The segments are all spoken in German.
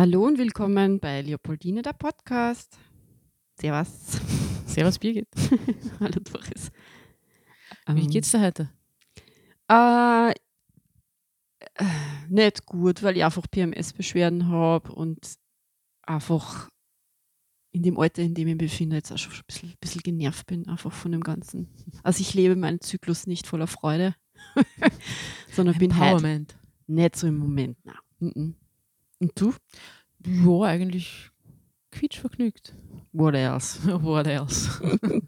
Hallo und willkommen bei Leopoldine, der Podcast. Servus. Servus Birgit. Hallo Doris. Wie geht's dir heute? Äh, nicht gut, weil ich einfach PMS-Beschwerden habe und einfach in dem Alter, in dem ich mich befinde, jetzt auch schon ein bisschen, bisschen genervt bin, einfach von dem Ganzen. Also ich lebe meinen Zyklus nicht voller Freude, sondern bin halt nicht so im Moment. Na. Und du? Ja, eigentlich quietschvergnügt. What else? What else?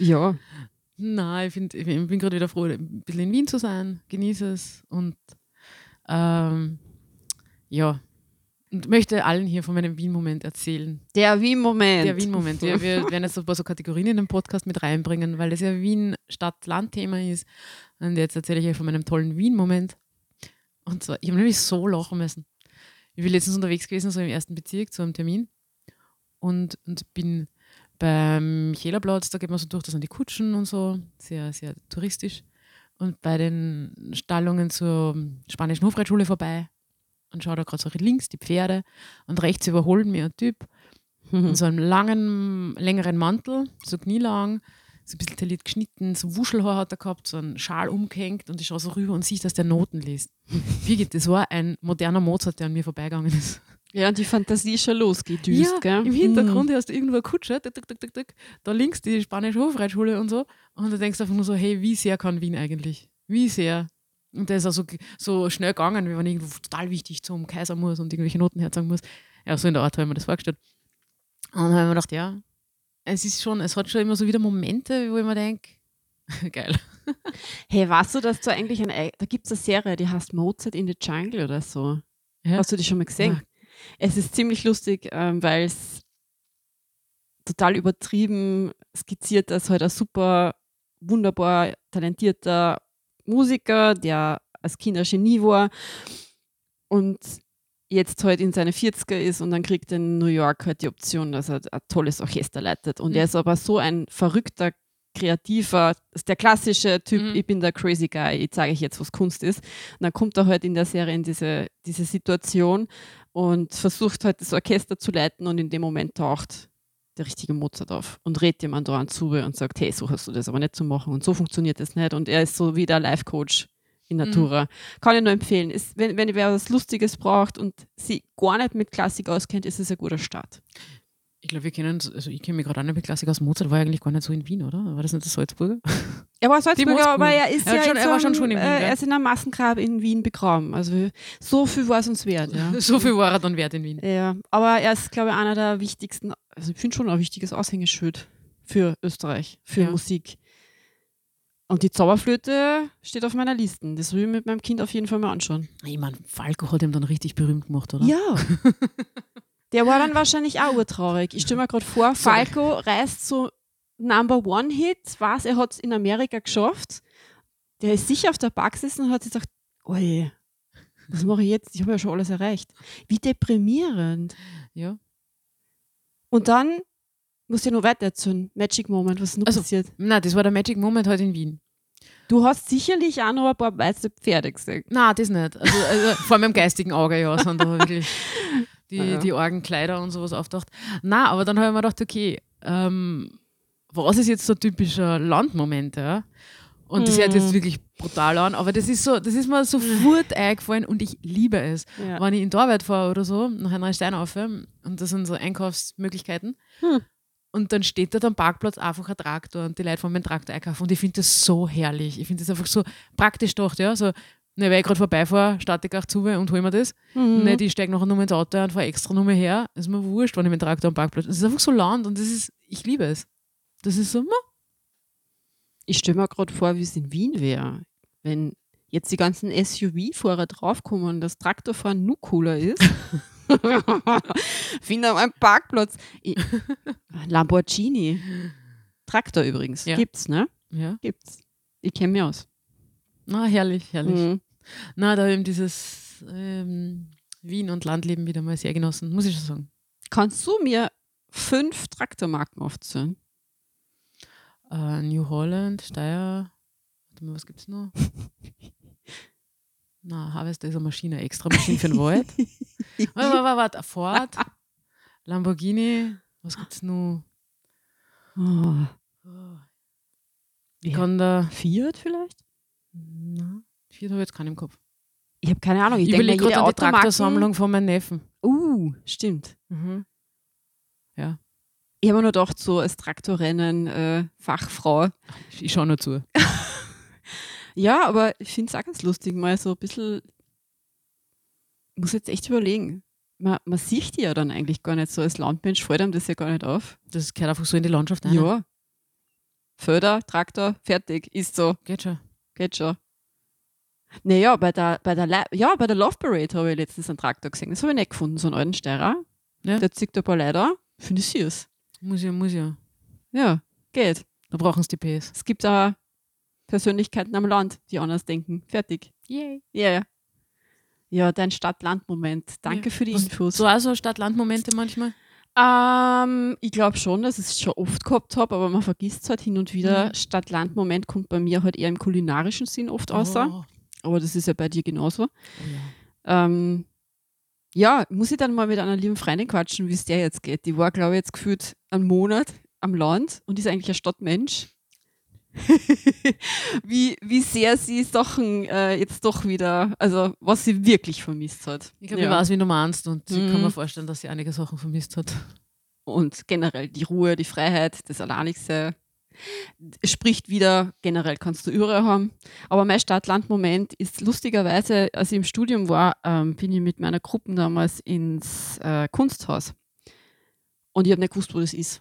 Ja, Nein, ich, find, ich bin gerade wieder froh, ein bisschen in Wien zu sein, genieße es und ähm, ja, und möchte allen hier von meinem Wien-Moment erzählen. der Wien-Moment. Der Wien-Moment. Wir, wir werden jetzt ein paar so Kategorien in den Podcast mit reinbringen, weil das ja Wien Stadt-Land-Thema ist. Und jetzt erzähle ich euch von meinem tollen Wien-Moment. Und zwar, ich habe nämlich so lachen müssen. Ich bin letztens unterwegs gewesen, so im ersten Bezirk, zu einem Termin. Und, und bin beim Michaelerplatz, da geht man so durch, da sind die Kutschen und so, sehr, sehr touristisch. Und bei den Stallungen zur spanischen Hofreitschule vorbei und schaue da gerade so links die Pferde und rechts überholt mir ein Typ in so einem langen, längeren Mantel, so knielang, so ein bisschen tailliert geschnitten, so Wuschelhaar hat er gehabt, so einen Schal umgehängt und ich schaue so rüber und sehe, dass der Noten liest. Birgit, das war ein moderner Mozart, der an mir vorbeigegangen ist. Ja, und die Fantasie ist schon losgedüst, ja, gell? im Hintergrund hörst du irgendwo eine Kutsche, da links die spanische Hofreitschule und so. Und du denkst einfach nur so, hey, wie sehr kann Wien eigentlich? Wie sehr? Und der ist auch so, so schnell gegangen, wie wenn irgendwo total wichtig zum Kaiser muss und irgendwelche Noten herzagen muss. Ja, so in der Art habe ich mir das vorgestellt. Und dann habe ich mir gedacht, ja, es ist schon, es hat schon immer so wieder Momente, wo ich mir denke, geil. Hey, weißt du, dass du eigentlich ein, Ei- da gibt es eine Serie, die heißt Mozart in the Jungle oder so. Ja. Hast du die schon mal gesehen? Ja. Es ist ziemlich lustig, ähm, weil es total übertrieben skizziert, dass halt ein super, wunderbar talentierter Musiker, der als Kind ein Genie war und jetzt halt in seine 40er ist und dann kriegt er in New York halt die Option, dass er ein tolles Orchester leitet. Und Mhm. er ist aber so ein verrückter, kreativer, ist der klassische Typ, Mhm. ich bin der crazy guy, ich zeige euch jetzt, was Kunst ist. Und dann kommt er halt in der Serie in diese, diese Situation und versucht halt das Orchester zu leiten und in dem Moment taucht der richtige Mozart auf und redet jemand dran zu und sagt, hey, so hast du das aber nicht zu machen und so funktioniert das nicht. Und er ist so wie der Life-Coach in Natura. Kann ich nur empfehlen. Ist, wenn, wenn wer was Lustiges braucht und sie gar nicht mit Klassik auskennt, ist es ein guter Start. Ich glaube, wir kennen, also ich kenne mich gerade auch nicht mit Klassik aus. Mozart war ja eigentlich gar nicht so in Wien, oder? War das nicht der Salzburger? Er war Salzburger, aber er ist Er ja schon- in er war schon schon in Wien, äh, gell? Er ist in einem Massengrab in Wien begraben. Also so viel war es uns wert. Ja. so viel war er dann wert in Wien. Ja, aber er ist, glaube ich, einer der wichtigsten, also ich finde schon ein wichtiges Aushängeschild für Österreich, für Ja. Musik. Und die Zauberflöte steht auf meiner Liste. Das will ich mit meinem Kind auf jeden Fall mal anschauen. Ich meine, Falco hat ihm dann richtig berühmt gemacht, oder? Ja. Der war dann wahrscheinlich auch urtraurig. Ich stelle mir gerade vor. Falco reist zu Number One Hit, was er hat es in Amerika geschafft. Der ist sicher auf der Bank gesessen und hat sich gedacht, oje, was mache ich jetzt? Ich habe ja schon alles erreicht. Wie deprimierend. Ja. Und dann muss ich noch weiter erzählen. Magic Moment, was ist noch Also- passiert? Nein, das war der Magic Moment heute in Wien. Du hast sicherlich auch noch ein paar weiße Pferde gesehen. Nein, das nicht. Also, also vor meinem geistigen Auge, ja, sind da wirklich die, ja. die argen Kleider und sowas auftaucht. Nein, aber dann habe ich mir gedacht, okay, ähm, was ist jetzt so ein typischer Landmoment, ja? Und das hört Mhm. jetzt wirklich brutal an, aber das ist so, das ist mir sofort eingefallen und ich liebe es. Ja. Wenn ich in Torwart fahre oder so, nach einer Steinaufe, und das sind so Einkaufsmöglichkeiten, Hm. Und dann steht dort am Parkplatz einfach ein Traktor und die Leute mit dem Traktor einkaufen und ich finde das so herrlich. Ich finde das einfach so praktisch gedacht, ja. So, ne, weil ich gerade vorbeifahre, starte ich auch zu und hole mir das. Mhm. Nicht, ich steige nachher nur ins Auto und fahre extra nur her. Das ist mir wurscht, wenn ich mit dem Traktor am Parkplatz Es ist einfach so Land und das ist, ich liebe es. Das ist so, Ich stelle mir gerade vor, wie es in Wien wäre, wenn jetzt die ganzen SUV-Fahrer draufkommen und das Traktorfahren nur cooler ist. Finde am Parkplatz. Ich, Lamborghini. Traktor übrigens. Ja. Gibt's, ne? ja. Gibt's. Ich kenne mich aus. Na, herrlich, herrlich. Mhm. Na, da eben dieses ähm, Wien- und Landleben wieder mal sehr genossen, muss ich schon sagen. Kannst du mir fünf Traktormarken aufzählen? Äh, New Holland, Steyr, warte mal, was gibt's noch? Na, Harvester ist eine Maschine, extra Maschine für den Wald. warte, warte, warte, Ford, Lamborghini, was gibt's noch? Oh. Ich Ja. kann da. Fiat vielleicht? Na, vier habe ich jetzt keinen im Kopf. Ich habe keine Ahnung. Ich Ich überlege gerade an die Traktorsammlung von meinem Neffen. Uh, stimmt. Mhm. Ich habe mir nur gedacht, so als Traktorrennen, äh, ich schaue nur zu. Ja, aber ich finde es auch ganz lustig, mal so ein bisschen. Ich muss jetzt echt überlegen. Man, man sieht die ja dann eigentlich gar nicht so. Als Landmensch fällt einem das ja gar nicht auf. Das gehört einfach so in die Landschaft ein. Ja. Förder, Traktor, fertig, ist so, Geht schon. geht schon. Naja, bei der, bei der, ja, bei der Love Parade habe ich letztens einen Traktor gesehen. Das habe ich nicht gefunden, so einen alten Steirer. Ja. Der zieht ein paar Leute. Finde ich süß. Muss ja, muss ja. Ja, geht. Da brauchen sie die PS. Es gibt auch Persönlichkeiten am Land, die anders denken. Fertig. Yay. Ja, ja. Dein Stadt-Land-Moment. Danke Ja. für die Was- Infos. So auch so Stadt-Land-Momente manchmal. Ähm, ich glaube schon, dass ich es schon oft gehabt habe, aber man vergisst es halt hin und wieder. Mhm. Stadt-Land-Moment kommt bei mir halt eher im kulinarischen Sinn oft außer. Oh, Aber das ist ja bei dir genauso. oh ja. Ähm, ja, muss ich dann mal mit einer lieben Freundin quatschen, wie es der jetzt geht. Die war, glaube ich, jetzt gefühlt einen Monat am Land und ist eigentlich ein Stadtmensch. wie, wie sehr sie Sachen äh, jetzt doch wieder, also was sie wirklich vermisst hat. Ich glaube, Ja. ich weiß, wie du meinst und ich kann Mhm. mir vorstellen, dass sie einige Sachen vermisst hat. Und generell die Ruhe, die Freiheit, das Alleinigste. Spricht wieder, generell kannst du überall haben. Aber mein Stadt-Land-Moment ist lustigerweise, als ich im Studium war, ähm, bin ich mit meiner Gruppe damals ins äh, Kunsthaus. Und ich habe nicht gewusst, wo das ist.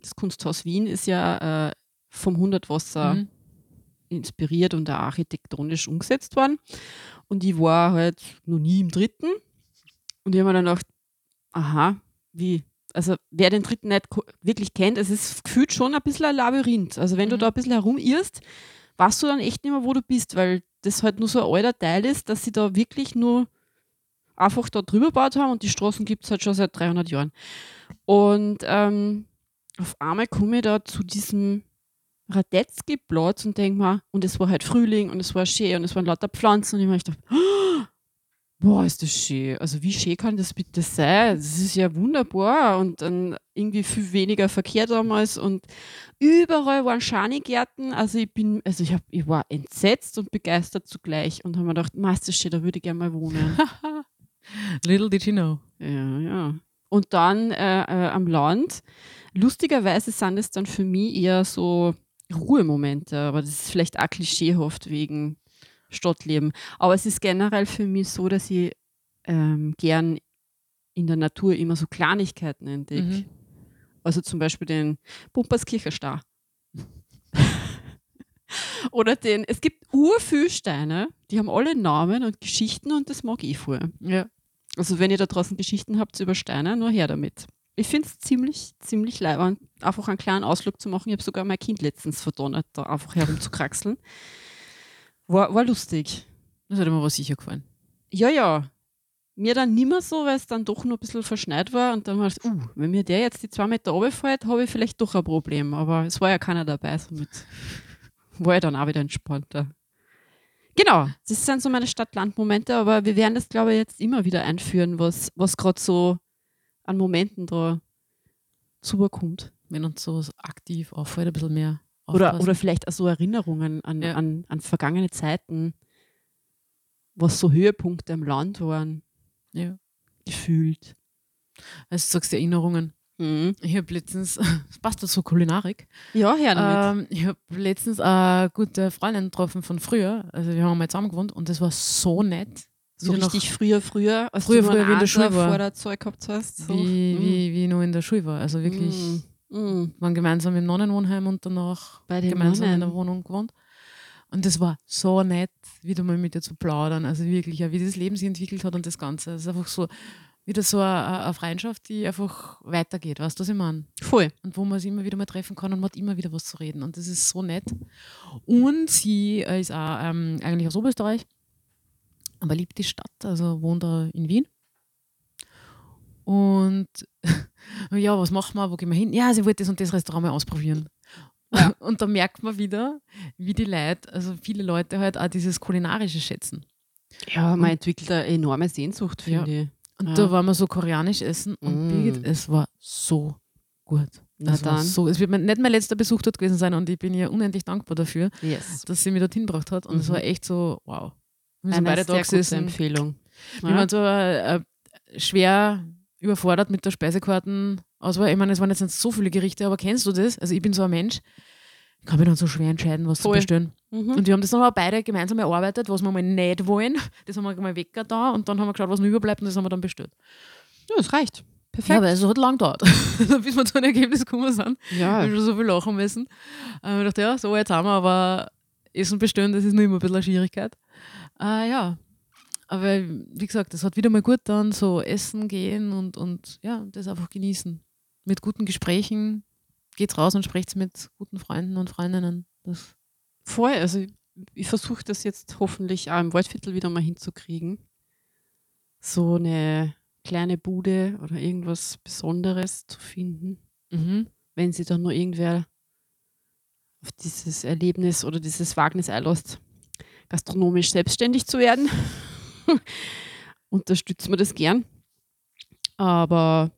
Das Kunsthaus Wien ist ja äh, vom Hundertwasser Mhm. inspiriert und auch architektonisch umgesetzt worden. Und ich war halt noch nie im dritten. Und ich habe mir dann gedacht, aha, wie? Also wer den dritten nicht wirklich kennt, es ist gefühlt schon ein bisschen ein Labyrinth. Also wenn du Mhm. da ein bisschen herumirrst, weißt du dann echt nicht mehr, wo du bist, weil das halt nur so ein alter Teil ist, dass sie da wirklich nur einfach da drüber gebaut haben und die Straßen gibt es halt schon seit 300 Jahren. Und ähm, auf einmal komme ich da zu diesem Radetzky-Platz und denke mir, und es war halt Frühling und es war schön und es waren lauter Pflanzen und ich mir gedacht, boah, ist das schön. Also wie schön kann das bitte sein? Das ist ja wunderbar und dann irgendwie viel weniger Verkehr damals und überall waren Schanigärten. Also ich bin, also ich, hab, ich war entsetzt und begeistert zugleich und habe mir gedacht, Meisterstedt, da würde ich gerne mal wohnen. Little did you know. Ja, ja. Und dann äh, äh, am Land, lustigerweise sind es dann für mich eher so Ruhemomente, aber das ist vielleicht auch klischeehaft wegen Stadtleben. Aber es ist generell für mich so, dass ich ähm, gern in der Natur immer so Kleinigkeiten entdecke. Mhm. Also zum Beispiel den Pumperskircher Star. Oder den, es gibt urviel Steine, die haben alle Namen und Geschichten und das mag ich voll. Ja. Also wenn ihr da draußen Geschichten habt über Steine, nur her damit. Ich finde es ziemlich, ziemlich leibend, einfach einen kleinen Ausflug zu machen. Ich habe sogar mein Kind letztens verdonnert, da einfach herumzukraxeln. War, war lustig. Das hat mir aber sicher gefallen. Ja, ja. Mir dann nimmer so, weil es dann doch nur ein bisschen verschneit war und dann war es, uh, wenn mir der jetzt die zwei Meter runterfällt, habe ich vielleicht doch ein Problem. Aber es war ja keiner dabei, somit war ich dann auch wieder entspannter. Genau, das sind so meine Stadt-Land-Momente, aber wir werden das, glaube ich, jetzt immer wieder einführen, was, was gerade so an Momenten da zukommt. Wenn uns sowas aktiv auffällt, ein bisschen mehr. Oder, aufpassen. oder vielleicht auch so Erinnerungen an, Ja. an, an vergangene Zeiten, was so Höhepunkte im Land waren, Ja. gefühlt. Also du sagst Erinnerungen. Mhm. Ich habe letztens, das passt dazu Kulinarik, Ja, her damit. ähm, ich habe letztens eine gute Freundin getroffen von früher. Also wir haben mal zusammen gewohnt und das war so nett. So richtig früher, früher, als Früher, du früher, wie in der Schule war. vor der Zeug gehabt hast. So. Wie, Mhm. wie, wie ich noch in der Schule war. Also wirklich, Mm. Mm. waren gemeinsam im Nonnenwohnheim und danach gemeinsam in der Nonnen. Wohnung gewohnt. Und das war so nett, wieder mal mit dir zu plaudern. Also wirklich, ja, wie das Leben sich entwickelt hat und das Ganze. Es ist einfach so, wieder so eine, eine Freundschaft, die einfach weitergeht. Weißt du, was ich meine? Voll. Und wo man sich immer wieder mal treffen kann und man hat immer wieder was zu reden. Und das ist so nett. Und sie ist auch ähm, eigentlich aus Oberösterreich, aber liebt die Stadt, also wohnt da in Wien. Und ja, was machen wir, wo gehen wir hin? Ja, sie wollte das und das Restaurant mal ausprobieren. Ja. Und da merkt man wieder, wie die Leute, also viele Leute halt auch dieses Kulinarische schätzen. Ja, man entwickelt eine enorme Sehnsucht, Ja. finde ich. Und Ja. da waren wir so koreanisch essen und Mm. Birgit, es war so gut. Na Es war dann. so, es wird mein- nicht mein letzter Besuch dort gewesen sein und ich bin ihr unendlich dankbar dafür, Yes. dass sie mich dorthin gebracht hat. Und es Mhm. war echt so, wow. Wir sind Eine beide da gute gesessen. Empfehlung. Wir waren so äh, äh, schwer überfordert mit der Speisekartenauswahl. Ich meine, es waren jetzt nicht so viele Gerichte, aber kennst du das? Also ich bin so ein Mensch, ich kann mich dann so schwer entscheiden, was Voll. zu bestellen. Mhm. Und wir haben das dann aber beide gemeinsam erarbeitet, was wir mal nicht wollen. Das haben wir mal weg da und dann haben wir geschaut, was noch überbleibt und das haben wir dann bestellt. Ja, das reicht. Perfekt. Ja, aber es hat lang gedauert, bis wir zu einem Ergebnis gekommen sind. Wir Ja, haben schon so viel lachen müssen. Ähm, ich dachte, ja, so jetzt haben wir, aber Essen bestellen, das ist nur immer ein bisschen eine Schwierigkeit. Äh, ja, aber wie gesagt, es hat wieder mal gut dann so essen gehen und, und ja, das einfach genießen. Mit guten Gesprächen geht's raus und sprecht's mit guten Freunden und Freundinnen. Das, voll. Also ich, ich versuche das jetzt hoffentlich auch im Waldviertel wieder mal hinzukriegen. So eine kleine Bude oder irgendwas Besonderes zu finden. mhm. wenn sie dann nur irgendwer auf dieses Erlebnis oder dieses Wagnis einlässt, gastronomisch selbstständig zu werden, unterstützen wir das gern. Aber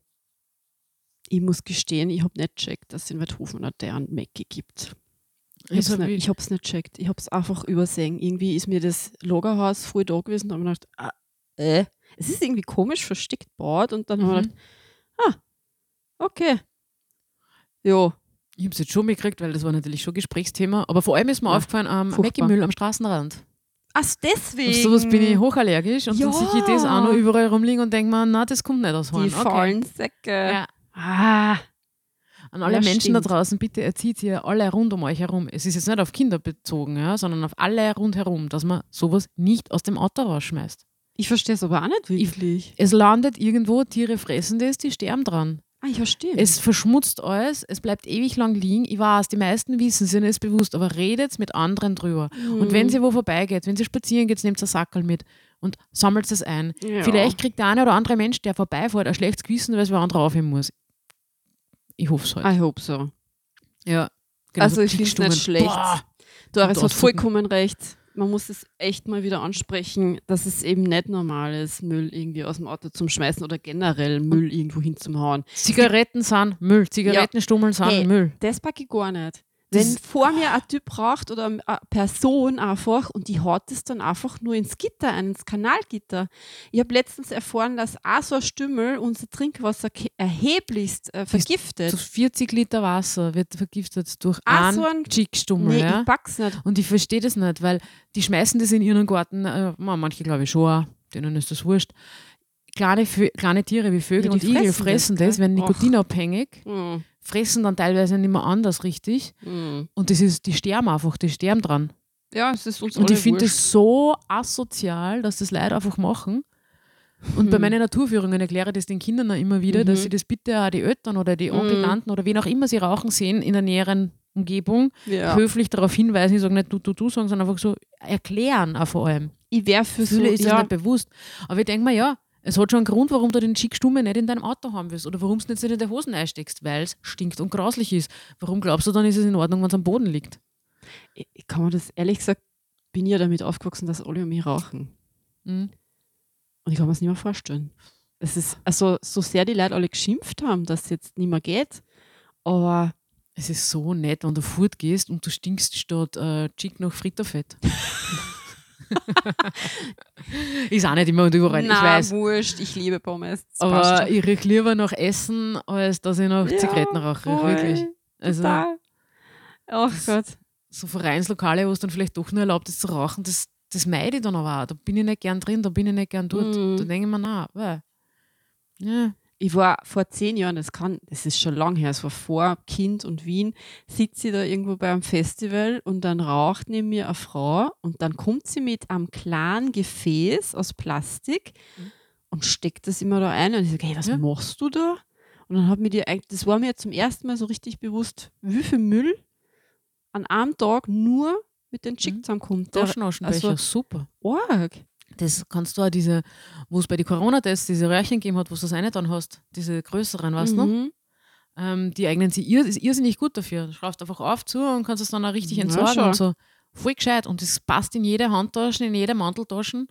ich muss gestehen, ich habe nicht gecheckt, dass es in Weidhofen einen der einen Mäcki gibt. Ich habe hab es ich- nicht, ich hab's nicht gecheckt. Ich habe es einfach übersehen. Irgendwie ist mir das Lagerhaus voll da gewesen und habe mir gedacht, ah, äh, es ist irgendwie komisch versteckt baut und dann habe ich Mhm. gedacht, ah, okay. Jo, Ich habe es jetzt schon mitgekriegt, weil das war natürlich schon Gesprächsthema. Aber vor allem ist mir Ja, aufgefallen, ähm. Mäcki-Müll am Straßenrand. Ach, Auf deswegen. sowas bin ich hochallergisch und dann Ja. sehe ich das auch noch überall rumliegen und denke mir, na, das kommt nicht aus Horn. Die faulen Säcke. Ja. Ah, An alle Ja, Menschen da stimmt. draußen, bitte erzieht ihr alle rund um euch herum. Es ist jetzt nicht auf Kinder bezogen, ja, sondern auf alle rundherum, dass man sowas nicht aus dem Auto rausschmeißt. ich verstehe es aber auch nicht wirklich. Es landet irgendwo, Tiere fressen das, die sterben dran. Ah, ich verstehe. Es verschmutzt alles, es bleibt ewig lang liegen. Ich weiß, die meisten wissen, sind es bewusst, aber redet mit anderen drüber. Und wenn sie wo vorbeigeht, wenn sie spazieren geht, nehmt ihr Sackerl mit und sammelt es ein. ja. Vielleicht kriegt der eine oder andere Mensch, der vorbeifährt, ein schlechtes Gewissen, weil es wer andere aufheben muss. Ich hoffe es halt. I hope so. Ja. Also ich finde es nicht schlecht. Boah. Doris hat vollkommen recht. Man muss es echt mal wieder ansprechen, dass es eben nicht normal ist, Müll irgendwie aus dem Auto zum Schmeißen oder generell Müll irgendwo hinzuhauen. Zigaretten sind Müll, Zigarettenstummeln sind Hey. Müll. Das packe ich gar nicht. Wenn vor mir ein Typ raucht oder eine Person einfach und die haut es dann einfach nur ins Gitter ein, ins Kanalgitter. Ich habe letztens erfahren, dass auch so ein Stümmel unser Trinkwasser erheblichst äh, vergiftet. So 40 Liter Wasser wird vergiftet durch so einen ein- Chickstummel. nee, ja? ich pack's nicht. Und ich verstehe das nicht, weil die schmeißen das in ihren Garten, äh, ma, manche glaube ich schon, auch, denen ist das wurscht. Kleine, kleine Tiere wie Vögel Ja, und Igel fressen das, das, werden nikotinabhängig, Hm, fressen dann teilweise nicht mehr anders richtig. hm. Und das ist, die sterben einfach, die sterben dran. Ja, es ist uns Und ich finde das so asozial, dass das Leute einfach machen. Und bei Hm. meinen Naturführungen erkläre ich das den Kindern auch immer wieder, dass Mhm. sie das bitte auch die Eltern oder die Onkel, Mhm. Tanten oder wen auch immer sie rauchen sehen in der näheren Umgebung, Ja. höflich darauf hinweisen, ich sage nicht du, du, du sagen, sondern einfach so erklären auch vor allem. Ich wäre für so, Viele ist ja, nicht bewusst. Aber ich denke mir, ja, es hat schon einen Grund, warum du den Schickstumme nicht in deinem Auto haben willst oder warum du es nicht in die Hosen einsteckst, weil es stinkt und grauslich ist. Warum glaubst du dann, ist es in Ordnung, wenn es am Boden liegt? ich, ich kann mir das ehrlich gesagt, bin ja damit aufgewachsen, dass alle um mich rauchen. Mhm. Und ich kann mir das nicht mehr vorstellen. Es ist, also, so sehr die Leute alle geschimpft haben, dass es jetzt nicht mehr geht, aber Es ist so nett, wenn du fortgehst und du stinkst statt äh, Chick nach Fritterfett. ist auch nicht immer und überall, ich na, weiß. wurscht, ich liebe Pommes. Das Aber ich riech lieber nach Essen, als dass ich nach Ja, Zigaretten rauche. voll, Wirklich. Also Total. Oh Gott. so Vereinslokale, wo es dann vielleicht doch nur erlaubt ist zu rauchen, das, das meide ich dann aber auch. Da bin ich nicht gern drin, da bin ich nicht gern dort. Mhm. Da denke ich mir, na, weil, ja, Ich war vor zehn Jahren, das kann, das ist schon lang her, es war vor Kind und Wien, sitze ich da irgendwo bei einem Festival und dann raucht neben mir eine Frau und dann kommt sie mit einem kleinen Gefäß aus Plastik Mhm. und steckt das immer da ein und ich sage, hey, was Ja. machst du da? Und dann hat mir die eigentlich, das war mir zum ersten Mal so richtig bewusst, wie viel Müll an einem Tag nur mit den Chick Mhm. zusammenkommt. Der- Taschenaschenbecher, also- super. Arg. Das kannst du auch diese, wo es bei den Corona-Tests diese Röhrchen gegeben hat, wo du das eine dann hast, diese größeren, weißt du? Mhm. Ähm, die eignen sich ir ist irrsinnig gut dafür. Du schraubst einfach auf zu und kannst es dann auch richtig Ja, entsorgen schon. und so. Voll gescheit. Und das passt in jede Handtasche, in jede Manteltasche.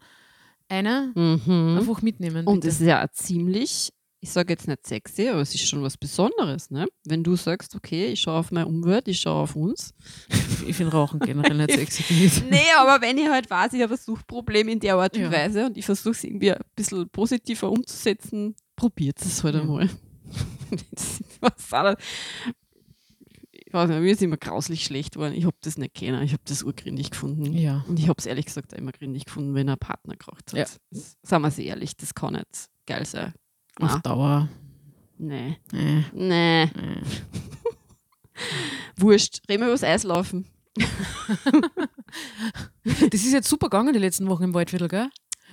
eine Mhm. einfach mitnehmen. Und bitte. es ist ja ziemlich, ich sage jetzt nicht sexy, aber es ist schon was Besonderes, ne? Wenn du sagst, okay, ich schaue auf meine Umwelt, ich schaue auf uns. ich finde Rauchen generell nicht sexy. Nee, aber wenn ich halt weiß, ich habe ein Suchtproblem in der Art und Ja. Weise und ich versuche es irgendwie ein bisschen positiver umzusetzen, probiert es halt Ja. einmal. Das was auch nicht- ich weiß nicht, mir ist immer grauslich schlecht geworden. Ich habe das nicht kennen. Ich habe das urgründig gefunden. Ja. Und ich habe es ehrlich gesagt auch immer gründig gefunden, wenn ein Partner geraucht hat. Ja. Das, sagen wir sie ehrlich, das kann nicht geil sein. Auf Ah, Dauer. nee. Äh, Nee. äh. Wurscht. Reden wir über das Eislaufen. Das ist jetzt super gegangen die letzten Wochen im Waldviertel, gell?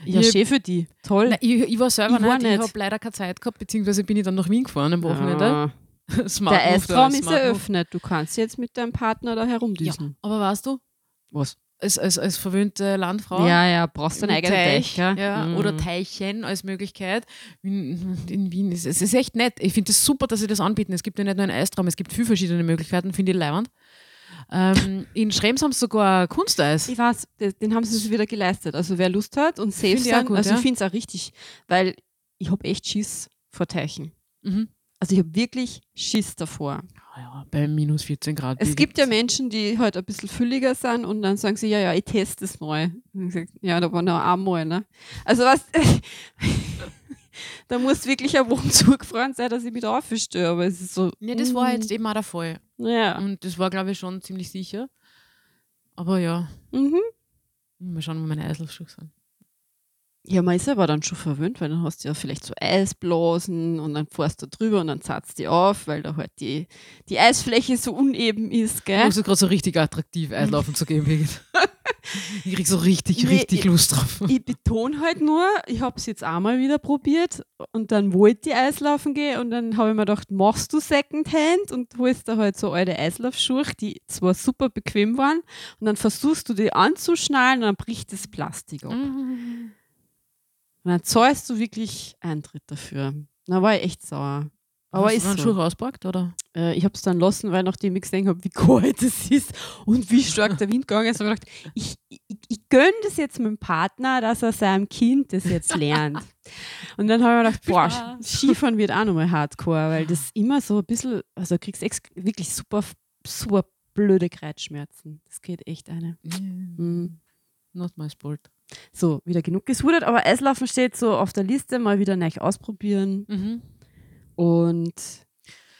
Ja, Ich- schön für die. Toll. Nein, ich, ich war selber Ich war nicht, ich nicht. habe leider keine Zeit gehabt, beziehungsweise bin ich dann nach Wien gefahren am Wochenende. Ah. Smart Der Move, Eistraum ist eröffnet. Du kannst jetzt mit deinem Partner da Ja, herumdüsen. aber weißt du, Was? Als, als, als verwöhnte Landfrau. Ja, ja, brauchst du einen eigenen Teich, ja, Mhm. oder Teichen als Möglichkeit. In, in Wien ist es ist echt nett. Ich finde es das super, dass sie das anbieten. Es gibt ja nicht nur einen Eistraum, es gibt viele verschiedene Möglichkeiten, finde ich leibend. Ähm, in Schrems haben sie sogar Kunsteis. Ich weiß, de- den haben sie sich wieder geleistet. Also wer Lust hat und safe sind, gut, also ja. ich finde es auch richtig, weil ich habe echt Schiss vor Teichen. Mhm. Also ich habe wirklich Schiss davor. Ah Ja, bei minus 14 Grad. Es gibt ja Menschen, die halt ein bisschen fülliger sind und dann sagen sie, ja, ja, ich teste es mal. Sag, ja, da war noch einmal, ne? Also was, da muss wirklich ein Wochenzug gefahren sein, dass ich mich da aufstehe, aber es ist so. Ja, das war mm, jetzt eben auch der Fall. Ja. Und das war, glaube ich, schon ziemlich sicher. Aber ja, Mhm. mal schauen, wo meine Eislaufschuhe sind. Ja, man ist aber dann schon verwöhnt, weil dann hast du ja vielleicht so Eisblasen und dann fährst du drüber und dann zatzt die auf, weil da halt die, die Eisfläche so uneben ist, gell? muss gerade so richtig attraktiv Eislaufen zu gehen, Birgit. Ich krieg so richtig, Nee, richtig ich- Lust drauf. Ich betone halt nur, ich habe es jetzt einmal wieder probiert und dann wollte ich Eislaufen gehen und dann habe ich mir gedacht, machst du Secondhand und holst da halt so alte Eislaufschuhe, die zwar super bequem waren und dann versuchst du die anzuschnallen und dann bricht das Plastik ab. Mhm. Und dann zahlst du wirklich Eintritt dafür. Da war ich echt sauer. Aber Hast ist du einen so. Schuh rausgepackt, oder? Äh, ich habe es dann lassen, weil nachdem ich gesehen habe, wie kalt es ist und wie stark der Wind gegangen ist, habe ich gedacht, ich, ich, ich gönne das jetzt meinem Partner, dass er seinem Kind das jetzt lernt. Und dann habe ich mir gedacht, boah. Skifahren wird auch nochmal hardcore, weil das immer so ein bisschen, also du kriegst wirklich super, super blöde Kreuzschmerzen. Das geht echt eine. Mhm. Not my sport. So, wieder genug gesudert, aber Eislaufen steht so auf der Liste, mal wieder neu ausprobieren. Mhm. Und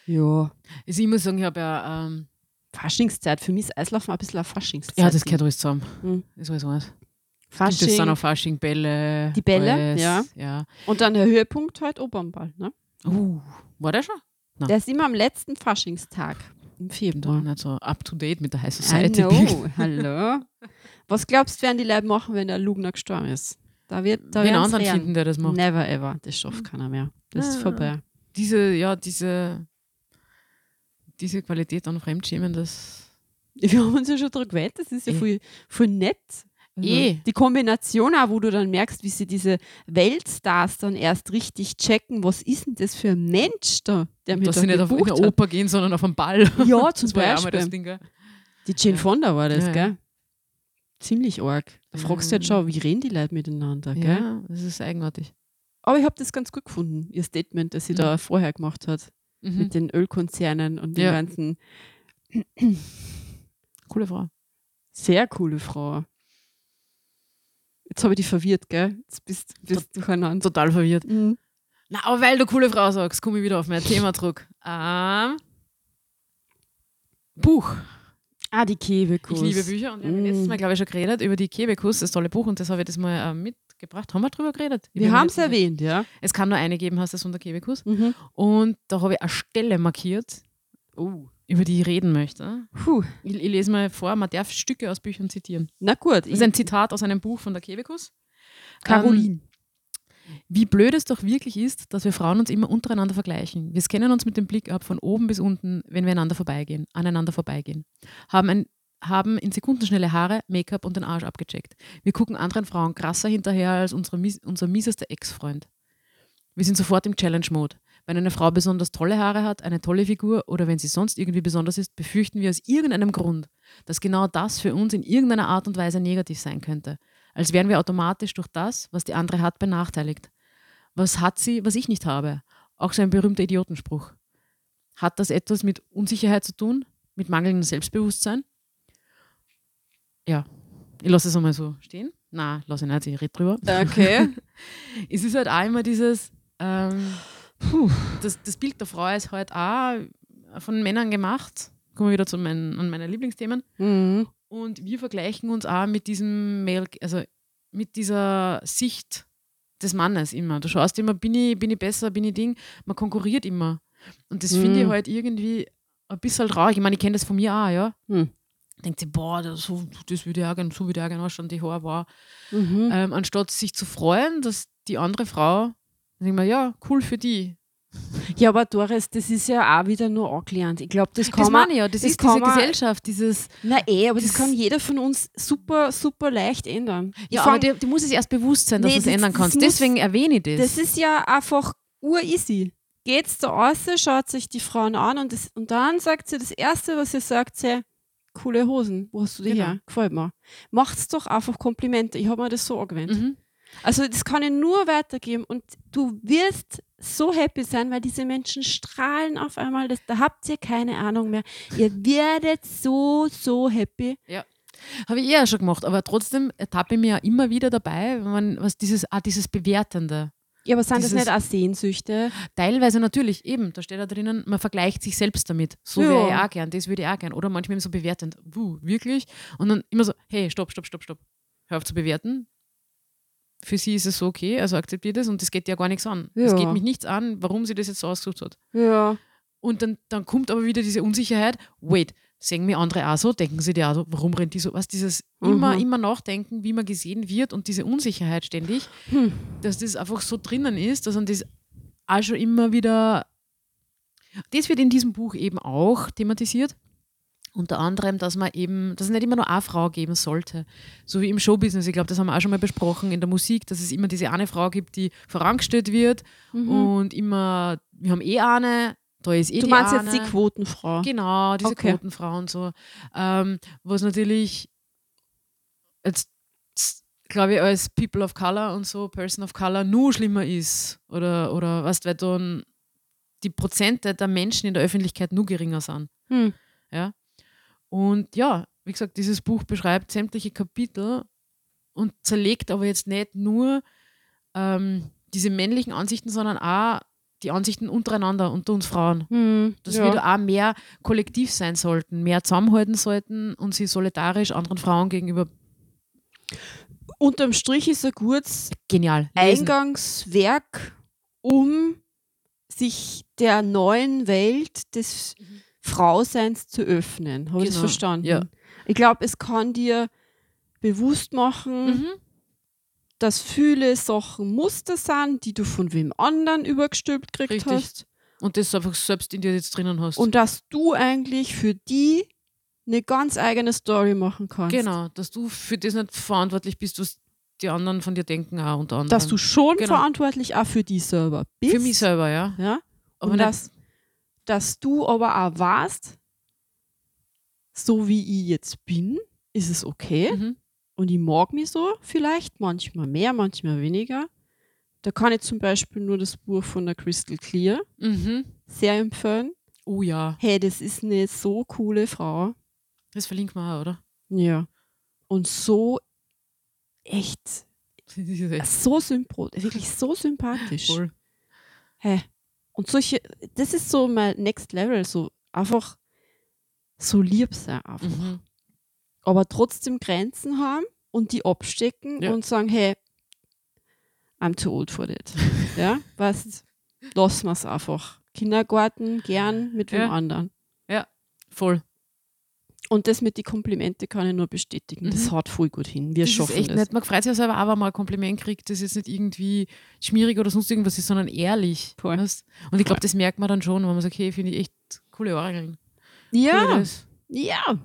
ja, Also ich muss sagen, ich habe ja, ähm, Faschingszeit. Für mich ist Eislaufen ein bisschen eine Faschingszeit. ja, das gehört alles zusammen. Mhm. Das weiß alles. Fasching. Das sind auch Fasching, Bälle. Die Bälle, alles. ja. ja. Und dann der Höhepunkt halt Opernball. Ne? Uh, war der schon? Ja. Der ist immer am letzten Faschingstag im Februar. nicht so up to date mit der High I Society. know. Hallo. Was glaubst du, werden die Leute machen, wenn der Lugner gestorben ist? Da wird da Wen anderen rehren. finden, der das macht. Never ever. Das schafft keiner mehr. Das ist Ja. vorbei. Diese, ja, diese, diese Qualität an Fremdschämen, das. Wir haben uns ja schon darüber gewählt, das ist ja Eh. voll, voll nett. Also Eh. Die Kombination auch, wo du dann merkst, wie sie diese Weltstars dann erst richtig checken, was ist denn das für ein Mensch da, der mich Dass da sie nicht auf eine. Oper gehen, sondern auf einen Ball. Ja, zum war ja Beispiel. Ding? Die Jane Ja. Fonda war das, Ja, gell? Ziemlich arg. Da fragst du Mhm. schon, wie reden die Leute miteinander, gell? Ja, das ist eigenartig. Aber ich habe das ganz gut gefunden, ihr Statement, das sie Mhm. da vorher gemacht hat. Mhm. Mit den Ölkonzernen und den ganzen. Coole Frau. Sehr coole Frau. Jetzt habe ich dich verwirrt, gell? Jetzt bist bist du durcheinander. Total verwirrt. Mhm. Na, aber weil du coole Frau sagst, komme ich wieder auf mein Thema zurück. Ähm, Buch. Ah, die Kebekus. Ich liebe Bücher und wir haben Mm. letztes Mal, glaube ich, schon geredet über die Kebekus, das tolle Buch, und das habe ich das mal äh, mitgebracht. Haben wir drüber geredet? Ich Wir haben es erwähnt, ja. Es kann nur eine geben, heißt das unter Kebekus. Mhm. Und da habe ich eine Stelle markiert, über die ich reden möchte. Puh. Ich, ich lese mal vor, man darf Stücke aus Büchern zitieren. Na gut. Das ist ein Zitat aus einem Buch von der Kebekus. Caroline. Wie blöd es doch wirklich ist, dass wir Frauen uns immer untereinander vergleichen. Wir scannen uns mit dem Blick ab von oben bis unten, wenn wir einander vorbeigehen, aneinander vorbeigehen. Haben, ein, haben in Sekundenschnelle Haare, Make-up und den Arsch abgecheckt. Wir gucken anderen Frauen krasser hinterher als unsere, unser miesester Ex-Freund. Wir sind sofort im Challenge-Mode. Wenn eine Frau besonders tolle Haare hat, eine tolle Figur oder wenn sie sonst irgendwie besonders ist, befürchten wir aus irgendeinem Grund, dass genau das für uns in irgendeiner Art und Weise negativ sein könnte. als wären wir automatisch durch das, was die andere hat, benachteiligt. Was hat sie, was ich nicht habe? Auch so ein berühmter Idiotenspruch. Hat das etwas mit Unsicherheit zu tun? Mit mangelndem Selbstbewusstsein? Ja, ich lasse es einmal so stehen. Na, lasse ich nicht, ich rede drüber. Okay. es ist halt auch immer dieses, ähm. Das, das Bild der Frau ist halt auch von Männern gemacht. Kommen wir wieder zu meinen, an meine Lieblingsthemen. Mhm. Und wir vergleichen uns auch mit diesem Male, also mit dieser Sicht des Mannes immer. Du schaust immer, bin ich, bin ich besser, bin ich Ding. Man konkurriert immer. Und das finde ich Mhm. halt irgendwie ein bisschen traurig. Ich meine, ich kenne das von mir auch, ja. Mhm. Denkt sich, boah, das, so, das würde ich auch gerne, so würde ich auch gerne ausschauen, die Haare war. Mhm. Ähm, anstatt sich zu freuen, dass die andere Frau, dann denkt man, ja, cool für die. Ja, aber Doris, das ist ja auch wieder nur angelernt. Ich glaube, das kann das man. ich ja, das, das ist diese Gesellschaft, dieses, Na eh, aber das, Das- kann jeder von uns super, super leicht ändern. Ich ja, fang- aber dir, dir muss es erst bewusst sein, dass Nee, du es das- ändern kannst. muss- Deswegen erwähne ich das. das ist ja einfach ureasy. Geht's da raus, schaut sich die Frauen an und, das, und dann sagt sie das Erste, was sie sagt, sie, coole Hosen, wo hast du die Genau. her? Gefällt mir. Macht's doch einfach Komplimente. Ich habe mir das so angewöhnt. mhm. Also das kann ich nur weitergeben und du wirst so happy sein, weil diese Menschen strahlen auf einmal. Das, da habt ihr keine Ahnung mehr. Ihr werdet so, so happy. Habe ich eher schon gemacht, aber trotzdem ertappe ich mir ja immer wieder dabei, wenn man was dieses, ah, dieses Bewertende. Ja, aber sind Dieses- das nicht auch Sehnsüchte? Teilweise natürlich, eben, da steht da drinnen, man vergleicht sich selbst damit. So Ja. wäre ich auch gern, das würde ich auch gern. Oder manchmal eben so bewertend, wuh, wirklich? Und dann immer so, hey, stopp, stopp, stopp, stopp. Hör auf zu bewerten. Für sie ist es so okay, also akzeptiert es und das geht dir gar nichts an. Es Ja. geht mich nichts an, warum sie das jetzt so ausgesucht hat. Ja. Und dann, dann kommt aber wieder diese Unsicherheit, wait, sehen mir andere auch so, denken sie dir auch so, warum rennt die so? Was, dieses immer, Mhm. immer nachdenken, wie man gesehen wird und diese Unsicherheit ständig, Hm. dass das einfach so drinnen ist, dass man das auch schon immer wieder. Das wird in diesem Buch eben auch thematisiert. Unter anderem, dass man eben, dass es nicht immer nur eine Frau geben sollte. So wie im Showbusiness, ich glaube, das haben wir auch schon mal besprochen in der Musik, dass es immer diese eine Frau gibt, die vorangestellt wird Mhm. und immer, wir haben eh eine, da ist eh Du meinst eine. jetzt die Quotenfrau. Genau, diese Okay. Quotenfrau und so. Ähm, was natürlich jetzt, glaube ich, als People of Color und so, Person of Color, nur schlimmer ist. Oder, oder was, weil dann die Prozente der Menschen in der Öffentlichkeit nur geringer sind. Hm. Und ja, wie gesagt, dieses Buch beschreibt sämtliche Kapitel und zerlegt aber jetzt nicht nur ähm, diese männlichen Ansichten, sondern auch die Ansichten untereinander, unter uns Frauen Hm. dass ja. wir da auch mehr kollektiv sein sollten, mehr zusammenhalten sollten und sie solidarisch anderen Frauen gegenüber Unterm Strich ist ein gutes genial lesen. Eingangswerk, um sich der neuen Welt des Frauseins zu öffnen. Habe ich das Genau, verstanden? ja. Ich glaube, es kann dir bewusst machen, Mhm. dass viele Sachen Muster sind, die du von wem anderen übergestülpt gekriegt Richtig. hast. Und das einfach selbst in dir jetzt drinnen hast. Und dass du eigentlich für die eine ganz eigene Story machen kannst. genau, dass du für das nicht verantwortlich bist, was die anderen von dir denken, auch unter anderem. Dass du schon Genau. verantwortlich auch für die selber bist. für mich selber, ja. Ja? Aber und nicht- dass, dass du aber auch weißt, so wie ich jetzt bin, ist es okay. Mhm. Und ich mag mich so vielleicht, manchmal mehr, manchmal weniger. Da kann ich zum Beispiel nur das Buch von der Crystal Clear Mhm. sehr empfehlen. Oh ja, Hey, das ist eine so coole Frau. das verlinkt man auch, oder? Ja. Und so echt so sympathisch, wirklich so sympathisch. voll. Hey. Und solche, das ist so mein Next Level, so einfach so lieb sein einfach. Mhm. Aber trotzdem Grenzen haben und die abstecken Ja. und sagen, hey, I'm too old for that. ja, weißt, lassen wir es einfach. Kindergarten gern mit wem Ja. anderen. Voll. Und das mit den Komplimente kann ich nur bestätigen. Das Mhm. haut voll gut hin. Wir das ist schaffen echt das. nett. Man freut sich ja selber auch, wenn man ein Kompliment kriegt, das jetzt nicht irgendwie schmierig oder sonst irgendwas ist, sondern ehrlich. Voll. Weißt? Und ich glaube, das merkt man dann schon, wenn man sagt, okay, finde ich echt coole Ohrringe. Ja, ja.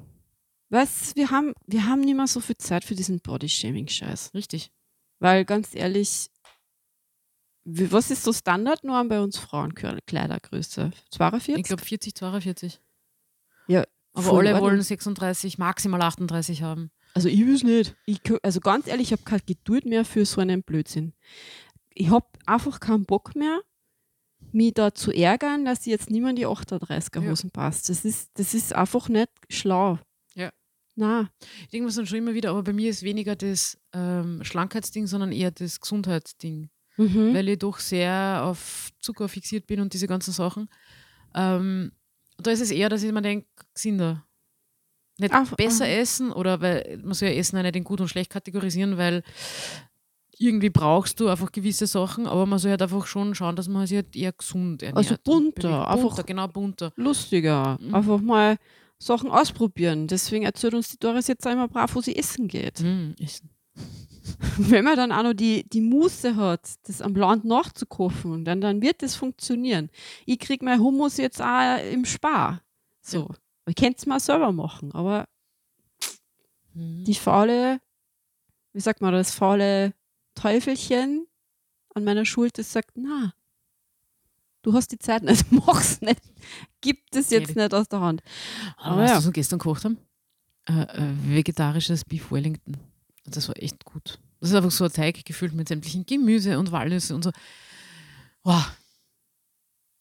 Was, wir haben, wir haben nicht mehr so viel Zeit für diesen Body-Shaming-Scheiß. Richtig. Weil ganz ehrlich, was ist so Standardnorm bei uns Frauen? Kleidergröße? 42? Ich glaube 40, 42. Ja, Aber voll alle wollen 36, maximal 38 haben. Also ich will es nicht. Ich, also ganz ehrlich, ich habe keine Geduld mehr für so einen Blödsinn. Ich habe einfach keinen Bock mehr, mich da zu ärgern, dass jetzt niemand die 38er Ja. Hosen passt. Das ist, das ist einfach nicht schlau. Ja. Na, Ich denke mir dann schon immer wieder, aber bei mir ist weniger das ähm, Schlankheitsding, sondern eher das Gesundheitsding. mhm. weil ich doch sehr auf Zucker fixiert bin und diese ganzen Sachen. Ähm, da ist es eher, dass ich mir denke, gesünder. Nicht Ach, besser aha. essen oder weil man soll ja Essen auch nicht in gut und schlecht kategorisieren, weil irgendwie brauchst du einfach gewisse Sachen, aber man soll halt einfach schon schauen, dass man sich halt eher gesund ernährt. Also bunter, einfach- bunter, genau bunter. lustiger. Mhm. Einfach mal Sachen ausprobieren. Deswegen erzählt uns die Doris jetzt einmal brav, wo sie essen geht. Mm, essen. Wenn man dann auch noch die, die Muße hat, das am Land nachzukochen, dann, dann wird das funktionieren. Ich krieg mein Hummus jetzt auch im Spar. So. Ich könnte es mal selber machen, aber Mhm. die faule, wie sagt man das, faule Teufelchen an meiner Schulter sagt, na, du hast die Zeit nicht, mach's nicht, gib das jetzt nicht aus der Hand. Aber weißt ja. was wir gestern gekocht haben? Äh, äh, vegetarisches Beef Wellington. Das war echt gut. Das ist einfach so ein Teig gefüllt mit sämtlichen Gemüse und Walnüsse und so. Wow.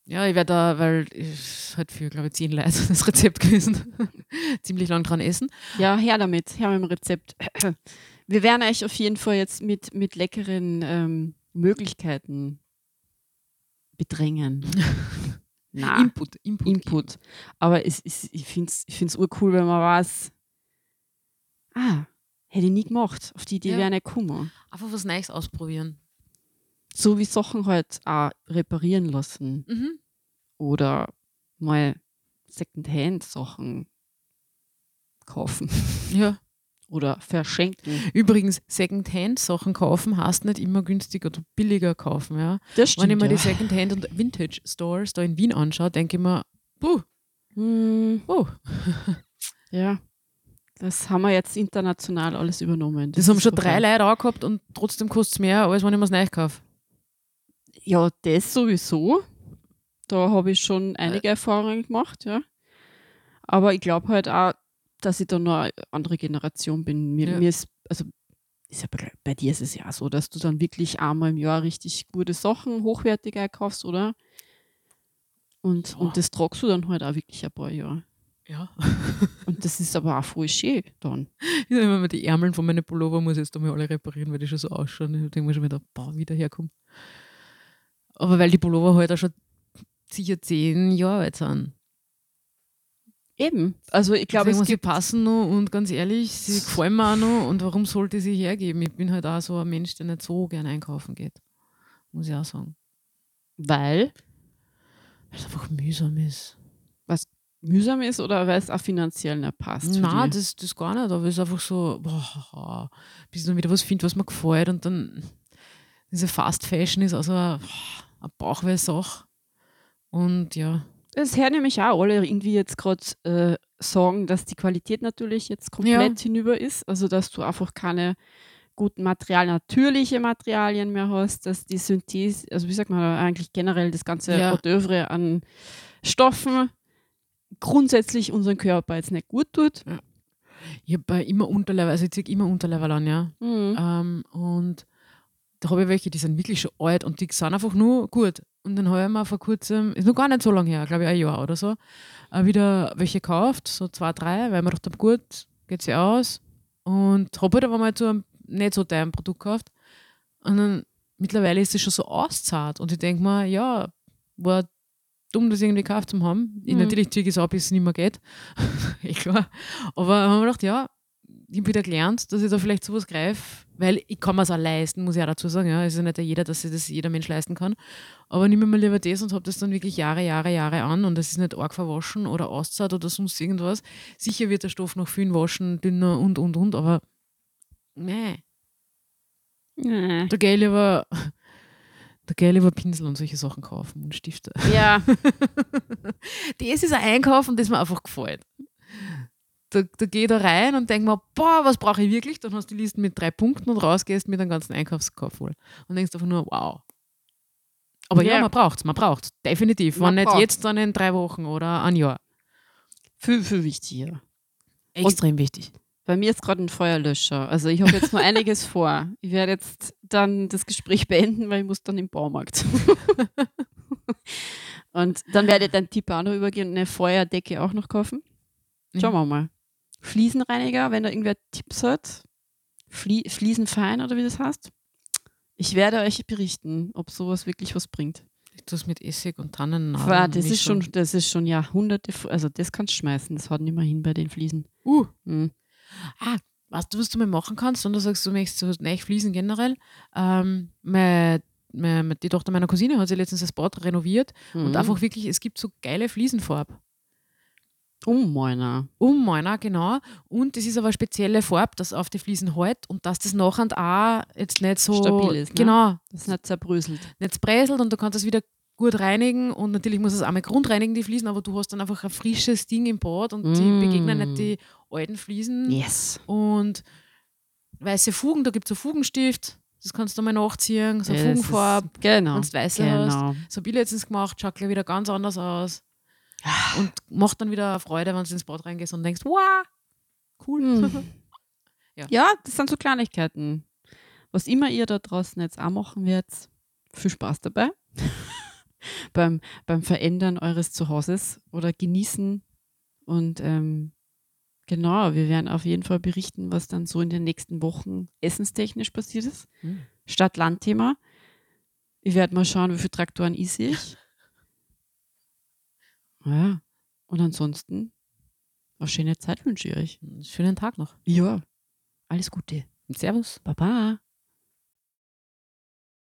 Ja, ich werde da, weil ich halt für, glaube ich, zehn Leute das Rezept gewesen. Ziemlich lang dran essen. Ja, her damit, her mit dem Rezept. Wir werden euch auf jeden Fall jetzt mit, mit leckeren ähm, Möglichkeiten bedrängen. Na, Input, Input. Input. Aber es, es, ich finde es ich find's urcool, wenn man weiß, ah, hätte ich nie gemacht. Auf die Idee Ja. wäre ich nicht gekommen. Einfach was Neues ausprobieren. So wie Sachen halt auch reparieren lassen Mhm. oder mal Secondhand-Sachen kaufen Ja. oder verschenken. Übrigens, Secondhand-Sachen kaufen heißt nicht immer günstiger oder billiger kaufen. Ja? Das Wenn ich stimmt. mir die ja. Secondhand- und Vintage-Stores da in Wien anschaue, denke ich mir, puh, Hm, oh, ja, das haben wir jetzt international alles übernommen. Das, haben ist schon drei. Leute angehabt und trotzdem kostet es mehr, als wenn ich mir es neu kaufe. Ja, das sowieso. Da habe ich schon einige Erfahrungen gemacht, ja. Aber ich glaube halt auch, dass ich da noch eine andere Generation bin. Mir, Ja. mir ist, also ist ja bei, bei dir ist es ja so, dass du dann wirklich einmal im Jahr richtig gute Sachen, hochwertig einkaufst, oder? Und, Ja. und das tragst du dann halt auch wirklich ein paar Jahre. Ja. Und das ist aber auch voll schön dann. Ich sag immer, die Ärmel von meinen Pullover muss ich jetzt einmal alle reparieren, weil die schon so ausschauen. Ich denke mir schon wieder, boah, wieder herkommen. Aber weil die Pullover halt auch schon sicher zehn Jahre alt sind. Eben. Also ich glaube, es sie passen noch und ganz ehrlich, sie gefallen mir auch noch und warum sollte ich sie hergeben? Ich bin halt auch so ein Mensch, der nicht so gern einkaufen geht. Muss ich auch sagen. weil Weil es einfach mühsam ist. mühsam ist oder weil es auch finanziell nicht passt. Nein, das, das gar nicht, aber es ist einfach so, boah, bis ich dann wieder was finde, was mir gefällt und dann diese Fast Fashion ist also eine, eine Bauchweh-Sache. Und ja, Das her nämlich auch alle irgendwie jetzt gerade äh, sagen, dass die Qualität natürlich jetzt komplett hinüber ist. Also dass du einfach keine guten Materialien, natürliche Materialien mehr hast, dass die Synthese, also wie sagt man eigentlich generell das ganze Ja. Haute an Stoffen grundsätzlich unseren Körper jetzt nicht gut tut. ich habe immer Unterleib, also ich ziehe immer Unterleib an, ja. Mhm. Ähm, und da habe ich welche, die sind wirklich schon alt und die sind einfach nur gut. Und dann habe ich mir vor kurzem, ist noch gar nicht so lange her, glaube ich ein Jahr oder so, äh, wieder welche gekauft, so zwei, drei, weil ich gedacht habe, gut, geht sie aus. Und habe halt aber mal zu einem nicht so teuren Produkt gekauft. Und dann mittlerweile ist es schon so auszahlt. Und ich denke mir, ja, war dumm, das irgendwie gekauft zu haben. Ich Mhm. Natürlich ziehe ich es ab, bis es nicht mehr geht. eh klar. Aber ich habe mir gedacht, ja, ich habe wieder gelernt, dass ich da vielleicht sowas greife, weil ich kann mir es auch leisten, muss ich auch dazu sagen. Ja. Es ist ja nicht jeder, dass sich das jeder Mensch leisten kann. Aber nehme mir lieber das und habe das dann wirklich Jahre, Jahre, Jahre an und es ist nicht arg verwaschen oder auszahlt oder sonst irgendwas. Sicher wird der Stoff noch viel waschen, dünner und, und, und, aber nee, Nee. da gehe ich lieber, da gehe ich lieber Pinsel und solche Sachen kaufen und Stifte. Ja, das ist ein Einkaufen, das mir einfach gefällt. Da, da gehe ich da rein und denke mir, boah, was brauche ich wirklich? Dann hast du die Liste mit drei Punkten und rausgehst mit einem ganzen Einkaufskorb voll. Und denkst einfach nur, wow. Aber ja, Ja. man braucht es, man braucht es. Definitiv. Man Wenn nicht braucht's. jetzt, dann in drei Wochen oder ein Jahr. viel, viel wichtiger. Extrem wichtig. Bei mir ist gerade ein Feuerlöscher. Also ich habe jetzt noch einiges vor. Ich werde jetzt dann das Gespräch beenden, weil ich muss dann im Baumarkt. und dann werde ich auch noch übergehen und eine Feuerdecke auch noch kaufen. Schauen wir mal. Fliesenreiniger, wenn da irgendwer Tipps hat. Flie Fliesenfein oder wie das heißt. Ich werde euch berichten, ob sowas wirklich was bringt. Es mit Essig und Tannennadeln. Boah, das ist schon, das ist schon Jahrhunderte, also das kannst du schmeißen, das haut nicht mehr hin bei den Fliesen. Uh, Mhm. ah, weißt du, was du mal machen kannst, wenn du sagst, du möchtest so neu fließen generell? Ähm, meine, meine, die Tochter meiner Cousine hat sich letztens das Bad renoviert und Mhm. einfach wirklich, es gibt so geile Fliesenfarbe. Um meiner. Um meiner, genau. Und das ist aber eine spezielle Farbe, das auf die Fliesen hält und dass das nachher auch jetzt nicht so Stabil ist, ne? Genau, Das ist nicht zerbröselt. nicht zerbröselt und du kannst es wieder gut reinigen und natürlich muss es einmal grundreinigen, die Fliesen, aber du hast dann einfach ein frisches Ding im Bad und die Mm. begegnen nicht die alten Fliesen. Yes. Und weiße Fugen, da gibt es so Fugenstift, das kannst du mal nachziehen, so Das Fugenfarbe. Genau. Wenn du weiße hast. Genau. So habe ich letztens gemacht, schaut gleich wieder ganz anders aus. Und macht dann wieder Freude, wenn du ins Bad reingehst und denkst, wow, cool. Hm. Ja. ja. das sind so Kleinigkeiten. Was immer ihr da draußen jetzt auch machen werdet, viel Spaß dabei. beim, beim Verändern eures Zuhauses oder Genießen. Und ähm, genau, wir werden auf jeden Fall berichten, was dann so in den nächsten Wochen essenstechnisch passiert ist. Hm. Stadt-Land-Thema. Ich werde mal schauen, wie viele Traktoren ich sehe. Ja. Und ansonsten, eine schöne Zeit wünsche ich euch. Schönen Tag noch. Ja. Alles Gute. Servus. Baba.